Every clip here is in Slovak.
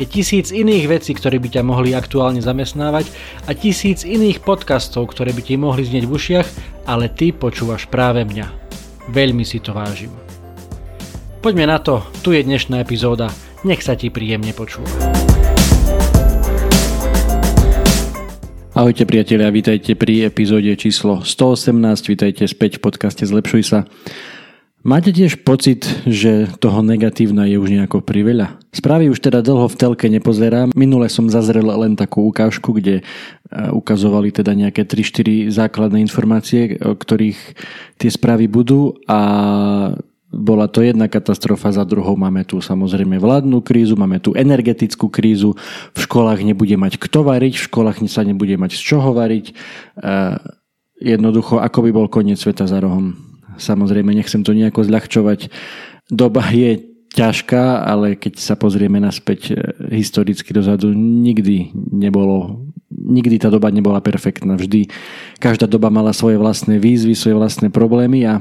Je tisíc iných vecí, ktoré by ťa mohli aktuálne zamestnávať a tisíc iných podcastov, ktoré by ti mohli znieť v ušiach, ale ty počúvaš práve mňa. Veľmi si to vážim. Poďme na to, tu je dnešná epizóda, nech sa ti príjemne počúva. Ahojte priatelia, vítajte pri epizóde číslo 118, vítajte späť v podcaste Zlepšuj sa. Máte tiež pocit, že toho negatívna je už nejako priveľa? Správy už teda dlho v telke nepozerám. Minule som zazrel len takú ukážku, kde e, ukazovali teda nejaké 3-4 základné informácie, o ktorých tie správy budú a bola to jedna katastrofa za druhou. Máme tu samozrejme vládnu krízu, máme tu energetickú krízu, v školách nebude mať kto variť, v školách sa nebude mať z čoho variť. E, jednoducho, ako by bol koniec sveta za rohom. Samozrejme, nechcem to nejako zľahčovať. Doba je ťažká, ale keď sa pozrieme naspäť e, historicky dozadu, nikdy nebolo, nikdy tá doba nebola perfektná. Vždy každá doba mala svoje vlastné výzvy, svoje vlastné problémy a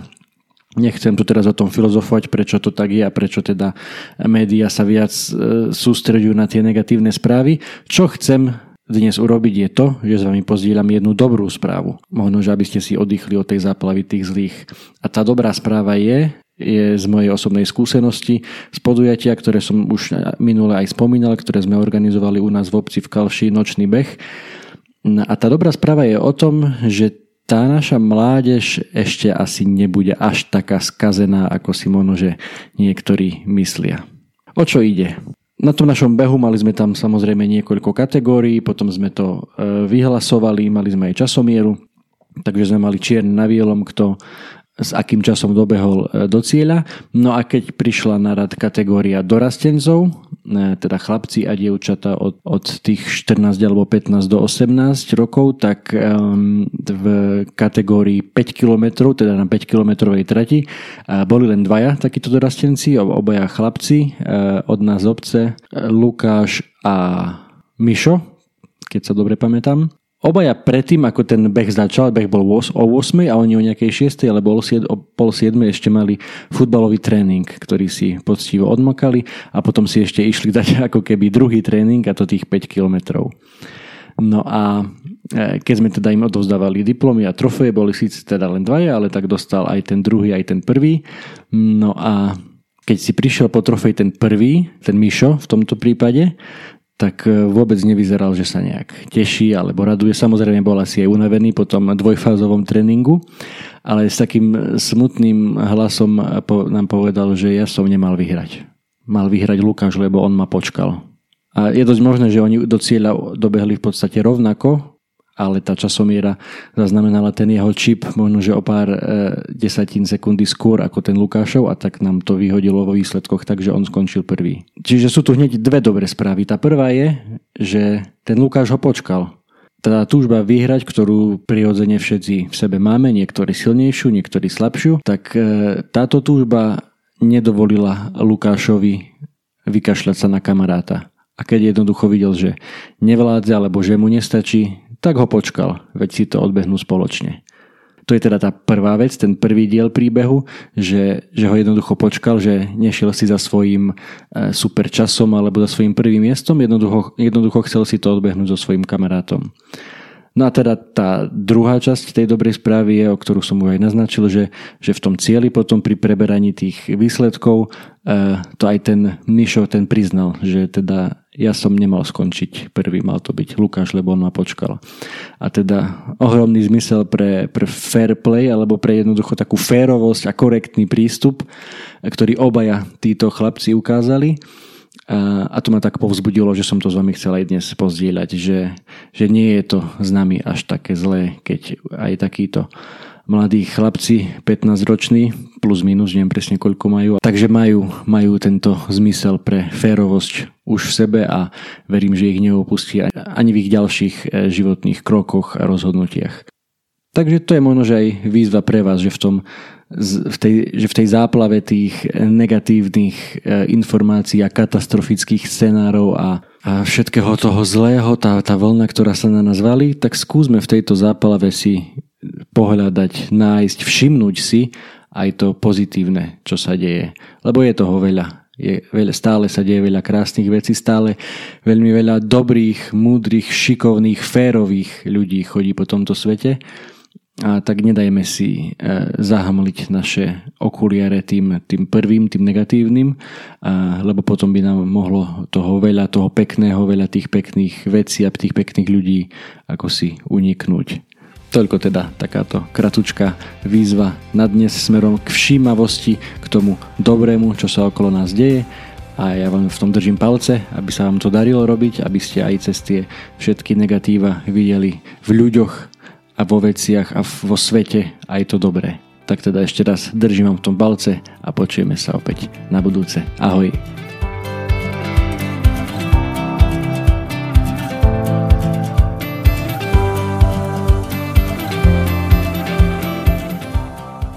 Nechcem tu teraz o tom filozofovať, prečo to tak je a prečo teda médiá sa viac e, sústredujú na tie negatívne správy. Čo chcem dnes urobiť je to, že s vami pozdieľam jednu dobrú správu. Možno, že aby ste si oddychli od tej záplavy tých zlých. A tá dobrá správa je, je z mojej osobnej skúsenosti z podujatia, ktoré som už minule aj spomínal, ktoré sme organizovali u nás v obci v Kalši Nočný beh. A tá dobrá správa je o tom, že tá naša mládež ešte asi nebude až taká skazená, ako si možno, že niektorí myslia. O čo ide? Na tom našom behu mali sme tam samozrejme niekoľko kategórií, potom sme to e, vyhlasovali, mali sme aj časomieru, takže sme mali čierne na bielom, kto s akým časom dobehol e, do cieľa. No a keď prišla na rad kategória dorastencov, e, teda chlapci a dievčata od, od tých 14 alebo 15 do 18 rokov, tak v kategórii 5 km, teda na 5 km trati, boli len dvaja takíto dorastenci, obaja chlapci od nás obce, Lukáš a Mišo, keď sa dobre pamätám. Obaja predtým, ako ten beh začal, beh bol o 8 a oni o nejakej 6 alebo o pol 7 ešte mali futbalový tréning, ktorý si poctivo odmokali a potom si ešte išli dať ako keby druhý tréning a to tých 5 kilometrov. No a e, keď sme teda im odovzdávali diplomy a trofeje, boli síce teda len dvaja, ale tak dostal aj ten druhý, aj ten prvý. No a keď si prišiel po trofej ten prvý, ten Mišo v tomto prípade, tak e, vôbec nevyzeral, že sa nejak teší alebo raduje. Samozrejme bol asi aj unavený po tom dvojfázovom tréningu, ale s takým smutným hlasom nám povedal, že ja som nemal vyhrať. Mal vyhrať Lukáš, lebo on ma počkal. A je dosť možné, že oni do cieľa dobehli v podstate rovnako, ale tá časomiera zaznamenala ten jeho čip možno, že o pár e, desatín sekundy skôr ako ten Lukášov a tak nám to vyhodilo vo výsledkoch, takže on skončil prvý. Čiže sú tu hneď dve dobré správy. Tá prvá je, že ten Lukáš ho počkal. Tá túžba vyhrať, ktorú prirodzene všetci v sebe máme, niektorí silnejšiu, niektorí slabšiu, tak e, táto túžba nedovolila Lukášovi vykašľať sa na kamaráta. A keď jednoducho videl, že nevládze alebo že mu nestačí, tak ho počkal, veď si to odbehnú spoločne. To je teda tá prvá vec, ten prvý diel príbehu, že, že ho jednoducho počkal, že nešiel si za svojím e, super časom alebo za svojím prvým miestom, jednoducho, jednoducho chcel si to odbehnúť so svojím kamarátom. No a teda tá druhá časť tej dobrej správy je, o ktorú som už aj naznačil, že, že v tom cieli potom pri preberaní tých výsledkov e, to aj ten Mišo ten priznal, že teda ja som nemal skončiť prvý, mal to byť Lukáš, lebo on ma počkal. A teda ohromný zmysel pre, pre fair play alebo pre jednoducho takú férovosť a korektný prístup, ktorý obaja títo chlapci ukázali. A, to ma tak povzbudilo, že som to s vami chcel aj dnes pozdieľať, že, že nie je to s nami až také zlé, keď aj takýto mladí chlapci, 15 roční, plus minus, neviem presne koľko majú. Takže majú, majú tento zmysel pre férovosť už v sebe a verím, že ich neopustí ani v ich ďalších e, životných krokoch a rozhodnutiach. Takže to je možno, aj výzva pre vás, že v, tom, v, tej, že v tej záplave tých negatívnych e, informácií a katastrofických scenárov a, a všetkého toho zlého, tá, tá vlna, ktorá sa na nás valí, tak skúsme v tejto záplave si pohľadať, nájsť, všimnúť si aj to pozitívne, čo sa deje. Lebo je toho veľa je veľa, stále sa deje veľa krásnych vecí, stále veľmi veľa dobrých, múdrych, šikovných, férových ľudí chodí po tomto svete. A tak nedajme si e, zahamliť naše okuliare tým, tým prvým, tým negatívnym, lebo potom by nám mohlo toho veľa, toho pekného, veľa tých pekných vecí a tých pekných ľudí ako si uniknúť. Toľko teda takáto kratučká výzva na dnes smerom k všímavosti, k tomu dobrému, čo sa okolo nás deje a ja vám v tom držím palce, aby sa vám to darilo robiť, aby ste aj cez tie všetky negatíva videli v ľuďoch a vo veciach a vo svete aj to dobré. Tak teda ešte raz držím vám v tom palce a počujeme sa opäť na budúce. Ahoj.